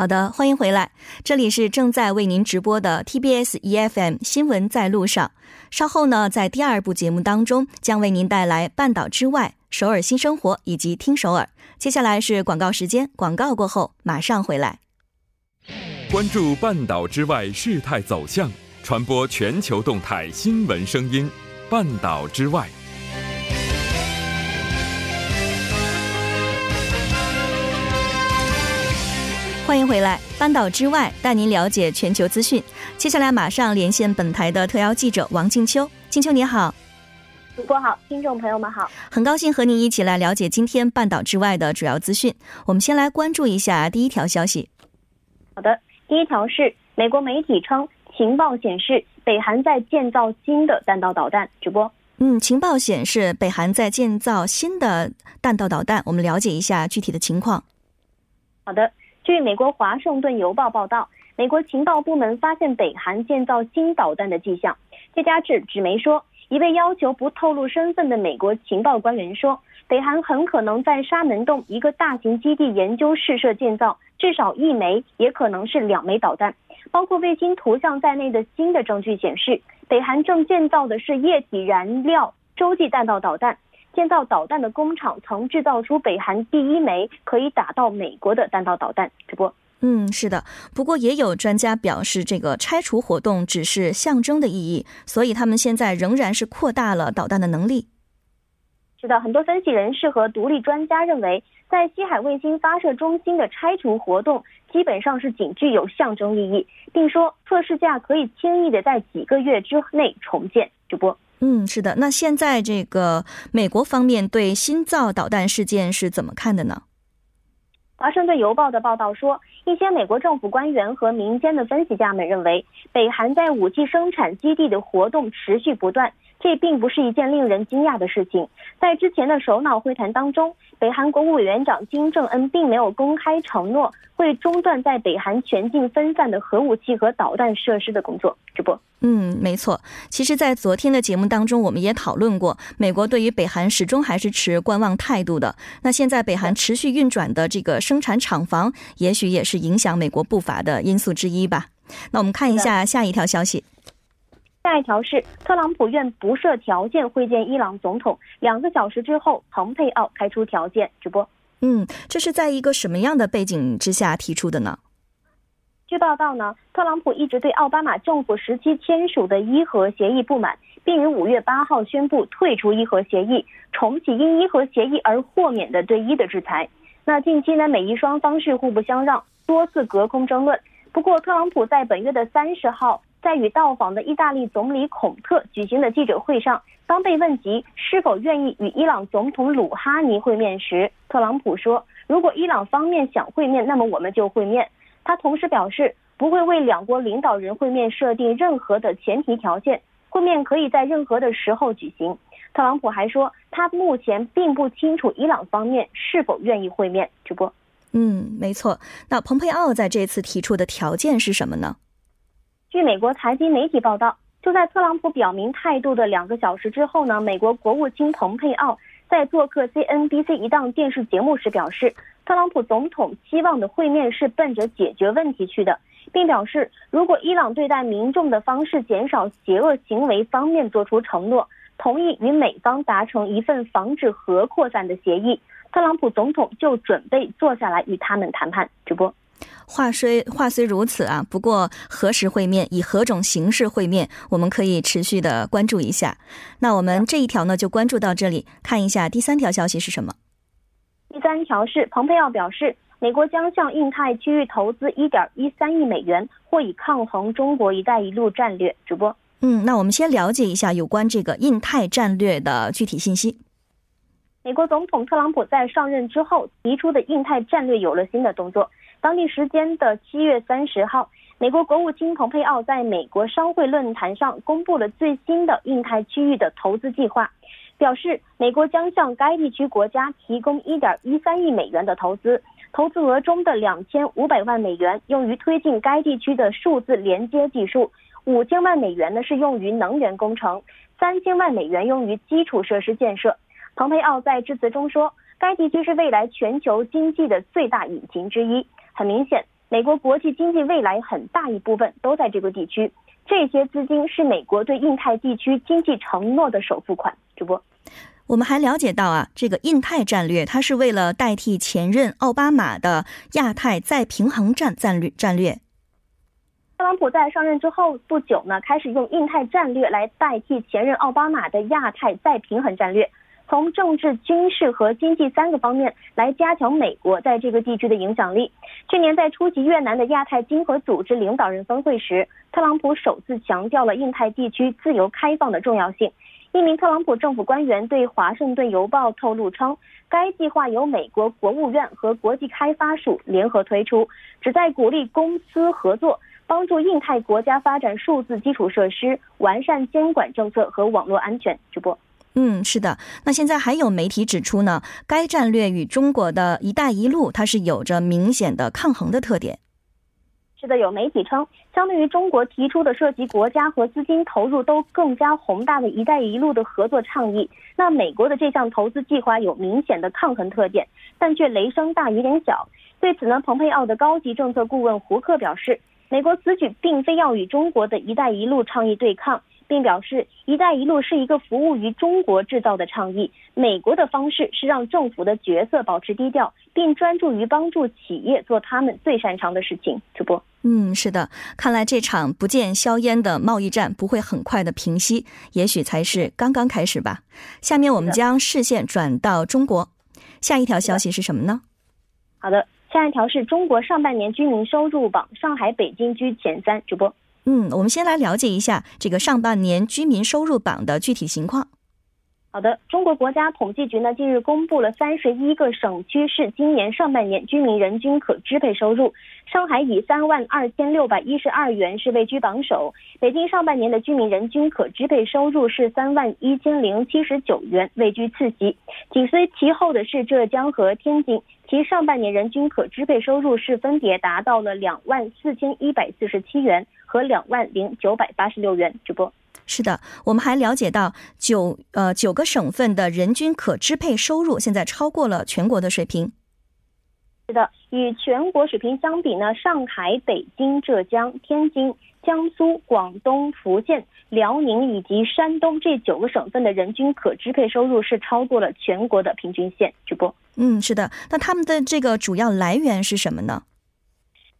好的，欢迎回来，这里是正在为您直播的 TBS EFM 新闻在路上。稍后呢，在第二部节目当中，将为您带来《半岛之外》、首尔新生活以及听首尔。接下来是广告时间，广告过后马上回来。关注半岛之外事态走向，传播全球动态新闻声音。半岛之外。欢迎回来，半岛之外带您了解全球资讯。接下来马上连线本台的特邀记者王静秋。静秋你好，主播好，听众朋友们好，很高兴和您一起来了解今天半岛之外的主要资讯。我们先来关注一下第一条消息。好的，第一条是美国媒体称，情报显示北韩在建造新的弹道导弹。主播，嗯，情报显示北韩在建造新的弹道导弹，我们了解一下具体的情况。好的。据美国《华盛顿邮报》报道，美国情报部门发现北韩建造新导弹的迹象。这家纸纸媒说，一位要求不透露身份的美国情报官员说，北韩很可能在沙门洞一个大型基地研究试射建造至少一枚，也可能是两枚导弹。包括卫星图像在内的新的证据显示，北韩正建造的是液体燃料洲际弹道导弹。建造导弹的工厂曾制造出北韩第一枚可以打到美国的弹道导弹。直播，嗯，是的。不过也有专家表示，这个拆除活动只是象征的意义，所以他们现在仍然是扩大了导弹的能力。是的，很多分析人士和独立专家认为，在西海卫星发射中心的拆除活动基本上是仅具有象征意义，并说测试架可以轻易的在几个月之内重建。直播。嗯，是的。那现在这个美国方面对新造导弹事件是怎么看的呢？华盛顿邮报的报道说，一些美国政府官员和民间的分析家们认为，北韩在武器生产基地的活动持续不断，这并不是一件令人惊讶的事情。在之前的首脑会谈当中，北韩国务委员长金正恩并没有公开承诺会中断在北韩全境分散的核武器和导弹设施的工作。直播。嗯，没错。其实，在昨天的节目当中，我们也讨论过，美国对于北韩始终还是持观望态度的。那现在，北韩持续运转的这个生产厂房，也许也是影响美国步伐的因素之一吧。那我们看一下下一条消息。下一条是特朗普愿不设条件会见伊朗总统，两个小时之后，蓬佩奥开出条件。直播。嗯，这是在一个什么样的背景之下提出的呢？据报道呢，特朗普一直对奥巴马政府时期签署的伊核协议不满，并于五月八号宣布退出伊核协议，重启因伊核协议而豁免的对伊的制裁。那近期呢，美伊双方是互不相让，多次隔空争论。不过，特朗普在本月的三十号，在与到访的意大利总理孔特举行的记者会上，当被问及是否愿意与伊朗总统鲁哈尼会面时，特朗普说：“如果伊朗方面想会面，那么我们就会面。”他同时表示，不会为两国领导人会面设定任何的前提条件，会面可以在任何的时候举行。特朗普还说，他目前并不清楚伊朗方面是否愿意会面。直播，嗯，没错。那蓬佩奥在这次提出的条件是什么呢？据美国财经媒体报道，就在特朗普表明态度的两个小时之后呢，美国国务卿蓬佩奥在做客 CNBC 一档电视节目时表示。特朗普总统期望的会面是奔着解决问题去的，并表示，如果伊朗对待民众的方式减少邪恶行为方面做出承诺，同意与美方达成一份防止核扩散的协议，特朗普总统就准备坐下来与他们谈判。直播，话虽话虽如此啊，不过何时会面，以何种形式会面，我们可以持续的关注一下。那我们这一条呢，就关注到这里，看一下第三条消息是什么。第三条是，蓬佩奥表示，美国将向印太区域投资一点一三亿美元，或以抗衡中国“一带一路”战略。主播，嗯，那我们先了解一下有关这个印太战略的具体信息。美国总统特朗普在上任之后提出的印太战略有了新的动作。当地时间的七月三十号，美国国务卿蓬佩奥在美国商会论坛上公布了最新的印太区域的投资计划。表示美国将向该地区国家提供1.13亿美元的投资，投资额中的2500万美元用于推进该地区的数字连接技术，5000万美元呢是用于能源工程，3000万美元用于基础设施建设。蓬佩奥在致辞中说，该地区是未来全球经济的最大引擎之一。很明显，美国国际经济未来很大一部分都在这个地区。这些资金是美国对印太地区经济承诺的首付款。主播，我们还了解到啊，这个印太战略，它是为了代替前任奥巴马的亚太再平衡战战略战略。特朗普在上任之后不久呢，开始用印太战略来代替前任奥巴马的亚太再平衡战略。从政治、军事和经济三个方面来加强美国在这个地区的影响力。去年在出席越南的亚太经合组织领导人峰会时，特朗普首次强调了印太地区自由开放的重要性。一名特朗普政府官员对《华盛顿邮报》透露称，该计划由美国国务院和国际开发署联合推出，旨在鼓励公司合作，帮助印太国家发展数字基础设施，完善监管政策和网络安全。直播。嗯，是的。那现在还有媒体指出呢，该战略与中国的一带一路它是有着明显的抗衡的特点。是的，有媒体称，相对于中国提出的涉及国家和资金投入都更加宏大的一带一路的合作倡议，那美国的这项投资计划有明显的抗衡特点，但却雷声大雨点小。对此呢，蓬佩奥的高级政策顾问胡克表示，美国此举并非要与中国的一带一路倡议对抗。并表示，“一带一路”是一个服务于中国制造的倡议。美国的方式是让政府的角色保持低调，并专注于帮助企业做他们最擅长的事情。主播，嗯，是的，看来这场不见硝烟的贸易战不会很快的平息，也许才是刚刚开始吧。下面我们将视线转到中国，下一条消息是什么呢？好的，下一条是中国上半年居民收入榜，上海、北京居前三。主播。嗯，我们先来了解一下这个上半年居民收入榜的具体情况。好的，中国国家统计局呢近日公布了三十一个省区市今年上半年居民人均可支配收入，上海以三万二千六百一十二元是位居榜首，北京上半年的居民人均可支配收入是三万一千零七十九元位居次席，紧随其后的是浙江和天津，其上半年人均可支配收入是分别达到了两万四千一百四十七元和两万零九百八十六元。直播。是的，我们还了解到九呃九个省份的人均可支配收入现在超过了全国的水平。是的，与全国水平相比呢，上海、北京、浙江、天津、江苏、广东、福建、辽宁以及山东这九个省份的人均可支配收入是超过了全国的平均线。主播，嗯，是的，那他们的这个主要来源是什么呢？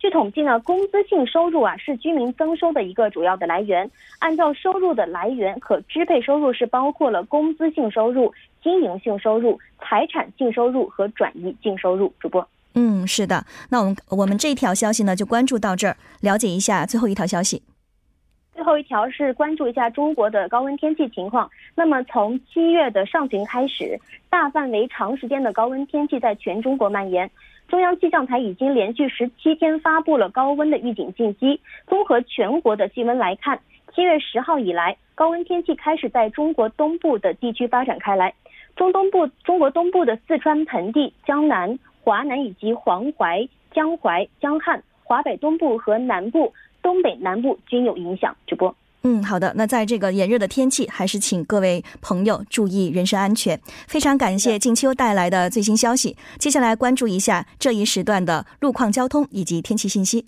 据统计呢，工资性收入啊是居民增收的一个主要的来源。按照收入的来源，可支配收入是包括了工资性收入、经营性收入、财产性收入和转移净收入。主播，嗯，是的。那我们我们这一条消息呢就关注到这儿，了解一下最后一条消息。最后一条是关注一下中国的高温天气情况。那么从七月的上旬开始，大范围长时间的高温天气在全中国蔓延。中央气象台已经连续十七天发布了高温的预警信息。综合全国的气温来看，七月十号以来，高温天气开始在中国东部的地区发展开来。中东部、中国东部的四川盆地、江南、华南以及黄淮、江淮、江汉、华北东部和南部、东北南部均有影响。直播。嗯，好的。那在这个炎热的天气，还是请各位朋友注意人身安全。非常感谢静秋带来的最新消息。接下来关注一下这一时段的路况、交通以及天气信息。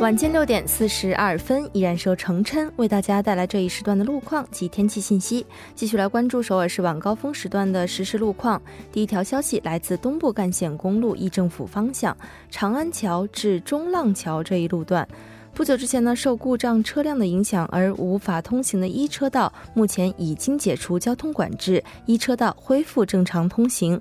晚间六点四十二分，依然是由程琛为大家带来这一时段的路况及天气信息。继续来关注首尔市晚高峰时段的实时路况。第一条消息来自东部干线公路议政府方向长安桥至中浪桥这一路段，不久之前呢受故障车辆的影响而无法通行的一车道，目前已经解除交通管制，一车道恢复正常通行。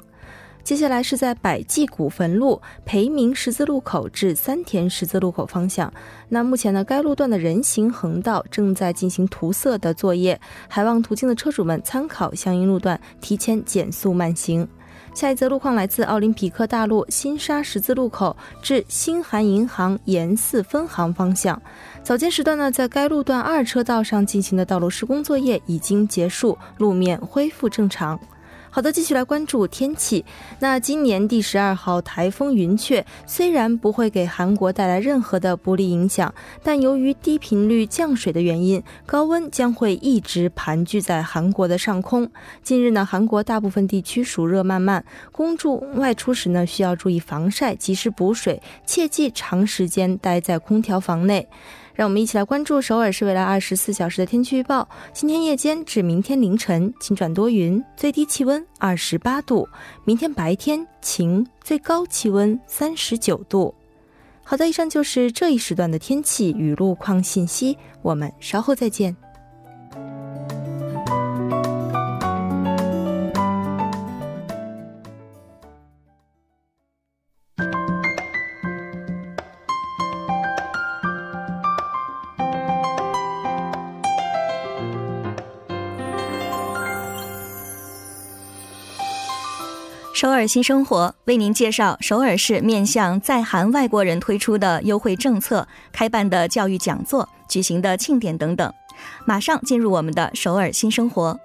接下来是在百济古坟路培明十字路口至三田十字路口方向。那目前呢，该路段的人行横道正在进行涂色的作业，还望途经的车主们参考相应路段，提前减速慢行。下一则路况来自奥林匹克大路新沙十字路口至新韩银行延寺分行方向。早间时段呢，在该路段二车道上进行的道路施工作业已经结束，路面恢复正常。好的，继续来关注天气。那今年第十二号台风云雀虽然不会给韩国带来任何的不利影响，但由于低频率降水的原因，高温将会一直盘踞在韩国的上空。近日呢，韩国大部分地区暑热漫漫，公众外出时呢需要注意防晒，及时补水，切忌长时间待在空调房内。让我们一起来关注首尔市未来二十四小时的天气预报。今天夜间至明天凌晨晴转多云，最低气温二十八度；明天白天晴，最高气温三十九度。好的，以上就是这一时段的天气与路况信息。我们稍后再见。首尔新生活为您介绍首尔市面向在韩外国人推出的优惠政策、开办的教育讲座、举行的庆典等等。马上进入我们的首尔新生活。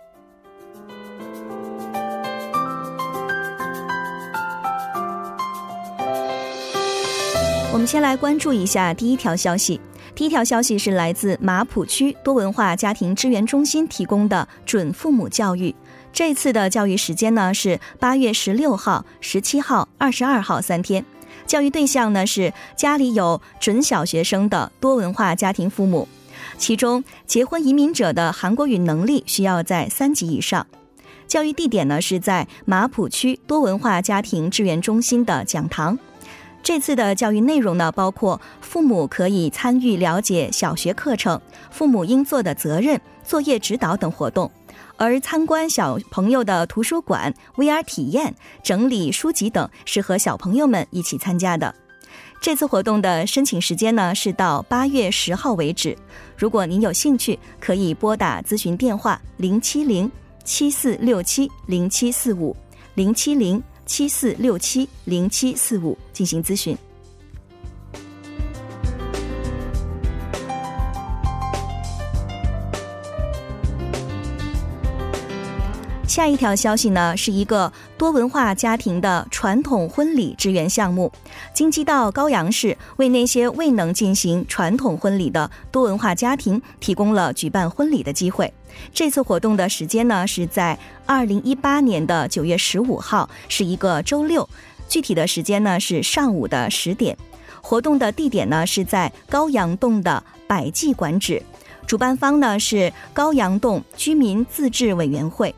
我们先来关注一下第一条消息。第一条消息是来自马浦区多文化家庭支援中心提供的准父母教育。这次的教育时间呢是八月十六号、十七号、二十二号三天。教育对象呢是家里有准小学生的多文化家庭父母，其中结婚移民者的韩国语能力需要在三级以上。教育地点呢是在马浦区多文化家庭支援中心的讲堂。这次的教育内容呢包括父母可以参与了解小学课程、父母应做的责任、作业指导等活动。而参观小朋友的图书馆、VR 体验、整理书籍等，是和小朋友们一起参加的。这次活动的申请时间呢是到八月十号为止。如果您有兴趣，可以拨打咨询电话零七零七四六七零七四五零七零七四六七零七四五进行咨询。下一条消息呢，是一个多文化家庭的传统婚礼支援项目。京畿道高阳市为那些未能进行传统婚礼的多文化家庭提供了举办婚礼的机会。这次活动的时间呢，是在二零一八年的九月十五号，是一个周六。具体的时间呢是上午的十点。活动的地点呢是在高阳洞的百济馆址。主办方呢是高阳洞居民自治委员会。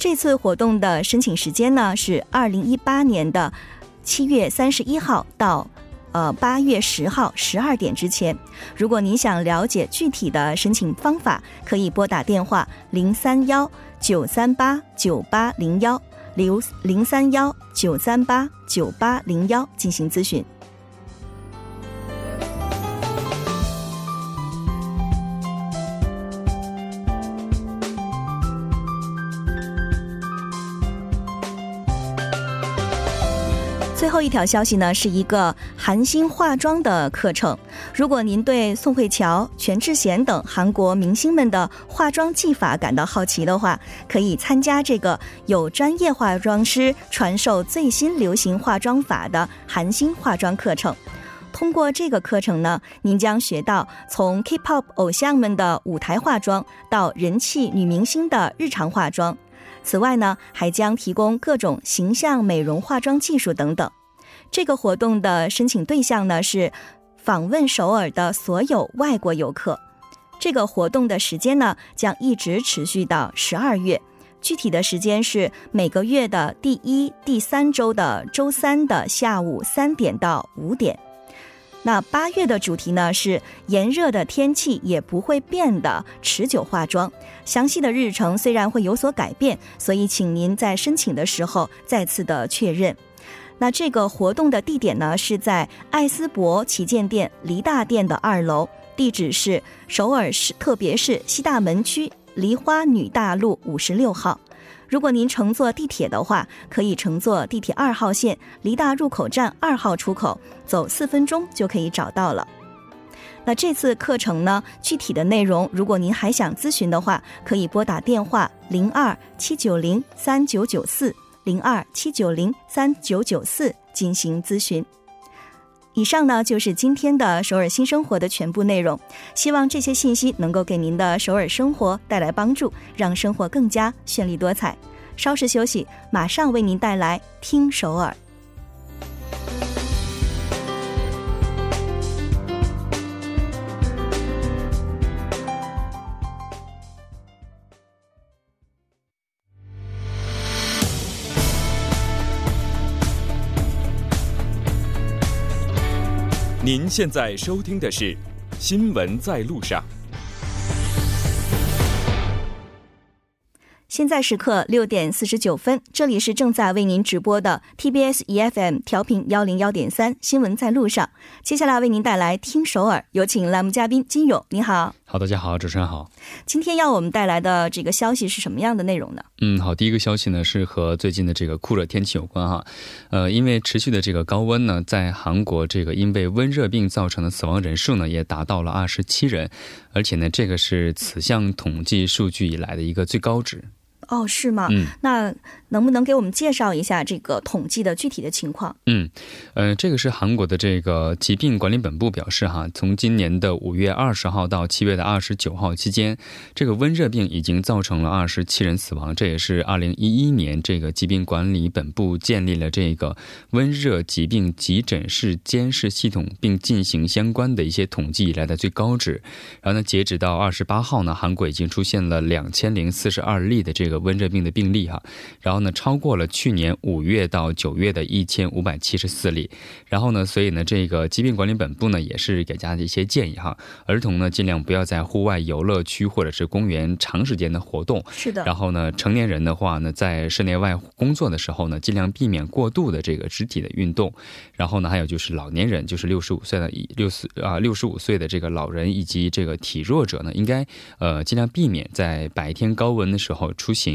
这次活动的申请时间呢是二零一八年的七月三十一号到呃八月十号十二点之前。如果您想了解具体的申请方法，可以拨打电话零三幺九三八九八零幺零零三幺九三八九八零幺进行咨询。条消息呢，是一个韩星化妆的课程。如果您对宋慧乔、全智贤等韩国明星们的化妆技法感到好奇的话，可以参加这个有专业化妆师传授最新流行化妆法的韩星化妆课程。通过这个课程呢，您将学到从 K-pop 偶像们的舞台化妆到人气女明星的日常化妆。此外呢，还将提供各种形象美容化妆技术等等。这个活动的申请对象呢是访问首尔的所有外国游客。这个活动的时间呢将一直持续到十二月，具体的时间是每个月的第一、第三周的周三的下午三点到五点。那八月的主题呢是炎热的天气也不会变的持久化妆。详细的日程虽然会有所改变，所以请您在申请的时候再次的确认。那这个活动的地点呢是在艾斯博旗舰店梨大店的二楼，地址是首尔市特别是西大门区梨花女大路五十六号。如果您乘坐地铁的话，可以乘坐地铁二号线梨大入口站二号出口，走四分钟就可以找到了。那这次课程呢，具体的内容，如果您还想咨询的话，可以拨打电话零二七九零三九九四零二七九零三九九四进行咨询。以上呢就是今天的首尔新生活的全部内容，希望这些信息能够给您的首尔生活带来帮助，让生活更加绚丽多彩。稍事休息，马上为您带来听首尔。您现在收听的是《新闻在路上》。现在时刻六点四十九分，这里是正在为您直播的 TBS EFM 调频幺零幺点三新闻在路上。接下来为您带来听首尔，有请栏目嘉宾金勇，你好。好，大家好，主持人好。今天要我们带来的这个消息是什么样的内容呢？嗯，好，第一个消息呢是和最近的这个酷热天气有关哈。呃，因为持续的这个高温呢，在韩国这个因为温热病造成的死亡人数呢也达到了二十七人，而且呢这个是此项统计数据以来的一个最高值。哦，是吗？嗯，那能不能给我们介绍一下这个统计的具体的情况？嗯，呃，这个是韩国的这个疾病管理本部表示哈，从今年的五月二十号到七月的二十九号期间，这个温热病已经造成了二十七人死亡，这也是二零一一年这个疾病管理本部建立了这个温热疾病急诊室监视系统，并进行相关的一些统计以来的最高值。然后呢，截止到二十八号呢，韩国已经出现了两千零四十二例的这个。温热病的病例哈，然后呢，超过了去年五月到九月的一千五百七十四例，然后呢，所以呢，这个疾病管理本部呢也是给大家的一些建议哈，儿童呢尽量不要在户外游乐区或者是公园长时间的活动，是的。然后呢，成年人的话呢，在室内外工作的时候呢，尽量避免过度的这个肢体的运动。然后呢，还有就是老年人，就是六十五岁的六十啊六十五岁的这个老人以及这个体弱者呢，应该呃尽量避免在白天高温的时候出行。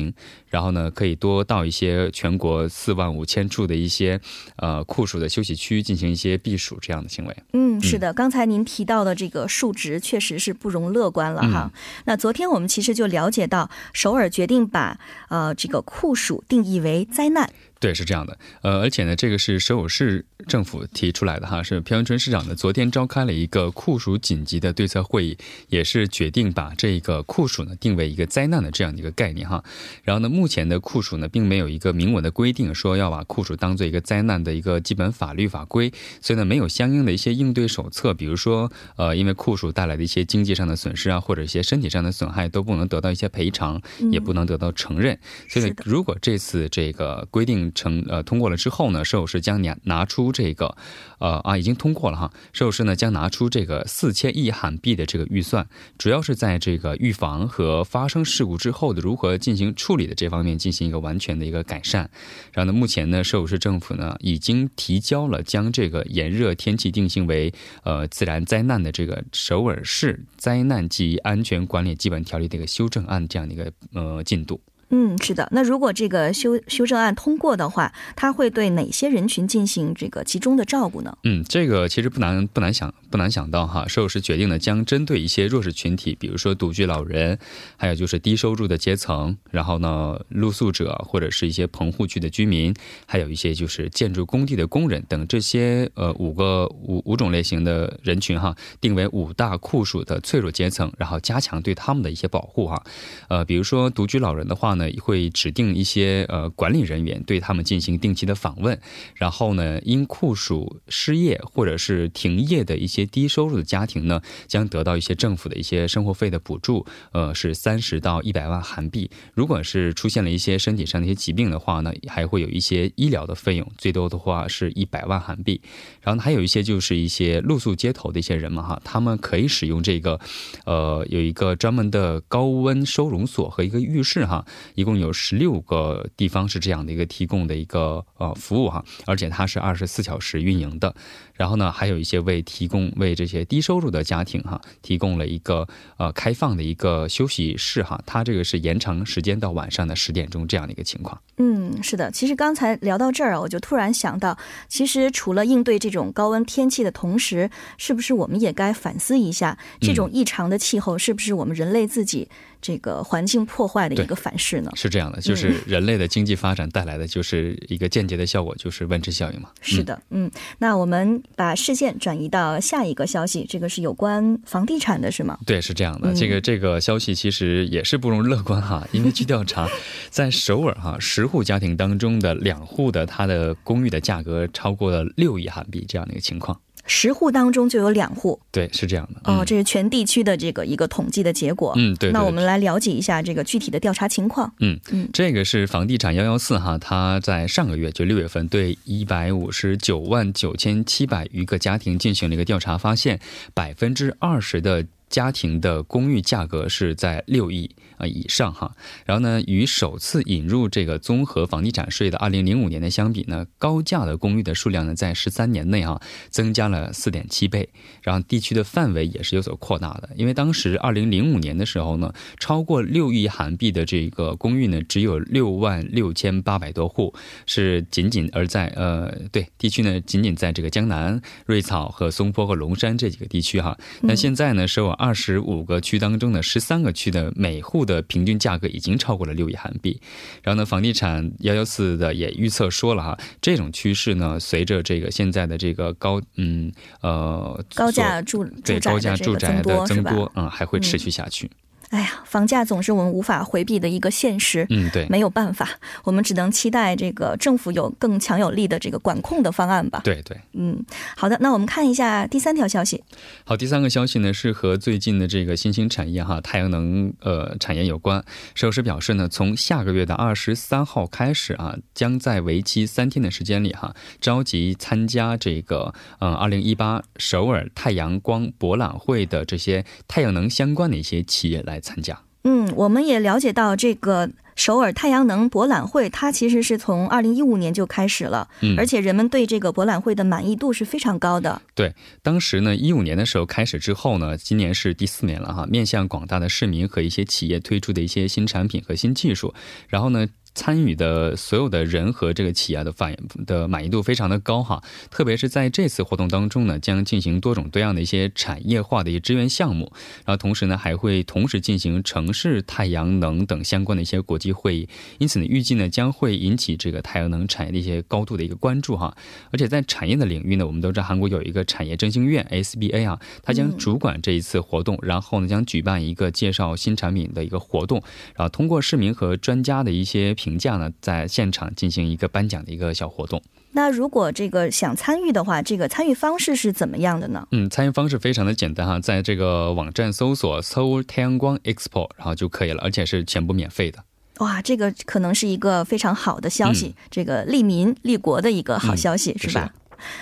然后呢，可以多到一些全国四万五千处的一些呃酷暑的休息区进行一些避暑这样的行为。嗯，是的，刚才您提到的这个数值确实是不容乐观了哈。那昨天我们其实就了解到，首尔决定把呃这个酷暑定义为灾难。对，是这样的，呃，而且呢，这个是首尔市政府提出来的哈，是朴元淳市长呢昨天召开了一个酷暑紧急的对策会议，也是决定把这个酷暑呢定为一个灾难的这样的一个概念哈。然后呢，目前的酷暑呢并没有一个明文的规定说要把酷暑当做一个灾难的一个基本法律法规，所以呢没有相应的一些应对手册，比如说呃，因为酷暑带来的一些经济上的损失啊，或者一些身体上的损害都不能得到一些赔偿，也不能得到承认。所以呢，如果这次这个规定。成呃通过了之后呢，摄影师将拿拿出这个，呃啊已经通过了哈，摄影师呢将拿出这个四千亿韩币的这个预算，主要是在这个预防和发生事故之后的如何进行处理的这方面进行一个完全的一个改善。然后呢，目前呢，首尔市政府呢已经提交了将这个炎热天气定性为呃自然灾难的这个首尔市灾难及安全管理基本条例的一个修正案这样的一个呃进度。嗯，是的。那如果这个修修正案通过的话，它会对哪些人群进行这个集中的照顾呢？嗯，这个其实不难不难想不难想到哈。首尔市决定呢，将针对一些弱势群体，比如说独居老人，还有就是低收入的阶层，然后呢露宿者或者是一些棚户区的居民，还有一些就是建筑工地的工人等这些呃五个五五种类型的人群哈，定为五大酷暑的脆弱阶层，然后加强对他们的一些保护哈。呃，比如说独居老人的话。呢，会指定一些呃管理人员对他们进行定期的访问，然后呢，因酷暑失业或者是停业的一些低收入的家庭呢，将得到一些政府的一些生活费的补助，呃，是三十到一百万韩币。如果是出现了一些身体上的一些疾病的话呢，还会有一些医疗的费用，最多的话是一百万韩币。然后还有一些就是一些露宿街头的一些人们哈，他们可以使用这个，呃，有一个专门的高温收容所和一个浴室哈，一共有十六个地方是这样的一个提供的一个呃服务哈，而且它是二十四小时运营的。然后呢，还有一些为提供为这些低收入的家庭哈，提供了一个呃开放的一个休息室哈，它这个是延长时间到晚上的十点钟这样的一个情况。嗯，是的，其实刚才聊到这儿啊，我就突然想到，其实除了应对这种高温天气的同时，是不是我们也该反思一下，这种异常的气候是不是我们人类自己？这个环境破坏的一个反噬呢？是这样的，就是人类的经济发展带来的就是一个间接的效果，就是温室效应嘛。是的，嗯，那我们把视线转移到下一个消息，这个是有关房地产的，是吗？对，是这样的。这个这个消息其实也是不容乐观哈，因为据调查，在首尔哈十户家庭当中的两户的它的公寓的价格超过了六亿韩币这样的一个情况。十户当中就有两户，对，是这样的。哦，这是全地区的这个一个统计的结果。嗯，对。那我们来了解一下这个具体的调查情况。嗯嗯，这个是房地产幺幺四哈，他在上个月就六月份对一百五十九万九千七百余个家庭进行了一个调查，发现百分之二十的家庭的公寓价格是在六亿。啊，以上哈，然后呢，与首次引入这个综合房地产税的二零零五年的相比呢，高价的公寓的数量呢，在十三年内啊，增加了四点七倍，然后地区的范围也是有所扩大的。因为当时二零零五年的时候呢，超过六亿韩币的这个公寓呢，只有六万六千八百多户，是仅仅而在呃，对地区呢，仅仅在这个江南、瑞草和松坡和龙山这几个地区哈。那现在呢，首尔二十五个区当中呢十三个区的每户。的平均价格已经超过了六亿韩币，然后呢，房地产幺幺四的也预测说了哈，这种趋势呢，随着这个现在的这个高嗯呃高价住对高价住宅的增多嗯，还会持续下去。哎呀，房价总是我们无法回避的一个现实。嗯，对，没有办法，我们只能期待这个政府有更强有力的这个管控的方案吧。对对，嗯，好的，那我们看一下第三条消息。好，第三个消息呢是和最近的这个新兴产业哈，太阳能呃产业有关。首尔表示呢，从下个月的二十三号开始啊，将在为期三天的时间里哈，召集参加这个嗯二零一八首尔太阳光博览会的这些太阳能相关的一些企业来。来参加。嗯，我们也了解到，这个首尔太阳能博览会，它其实是从二零一五年就开始了，嗯，而且人们对这个博览会的满意度是非常高的。对，当时呢，一五年的时候开始之后呢，今年是第四年了哈，面向广大的市民和一些企业推出的一些新产品和新技术，然后呢。参与的所有的人和这个企业的反应的满意度非常的高哈，特别是在这次活动当中呢，将进行多种多样的一些产业化的一些支援项目，然后同时呢，还会同时进行城市太阳能等相关的一些国际会议，因此呢，预计呢将会引起这个太阳能产业的一些高度的一个关注哈，而且在产业的领域呢，我们都知道韩国有一个产业振兴院 SBA 啊，它将主管这一次活动，然后呢将举办一个介绍新产品的一个活动，然后通过市民和专家的一些。评价呢，在现场进行一个颁奖的一个小活动。那如果这个想参与的话，这个参与方式是怎么样的呢？嗯，参与方式非常的简单哈，在这个网站搜索 “Seoul 太阳光 Expo”，然后就可以了，而且是全部免费的。哇，这个可能是一个非常好的消息，这个利民利国的一个好消息，是吧？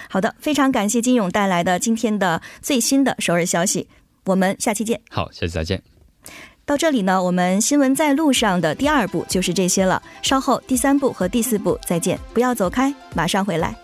好的，非常感谢金勇带来的今天的最新的首尔消息，我们下期见。好，下期再见。到这里呢，我们新闻在路上的第二步就是这些了。稍后第三步和第四步再见，不要走开，马上回来。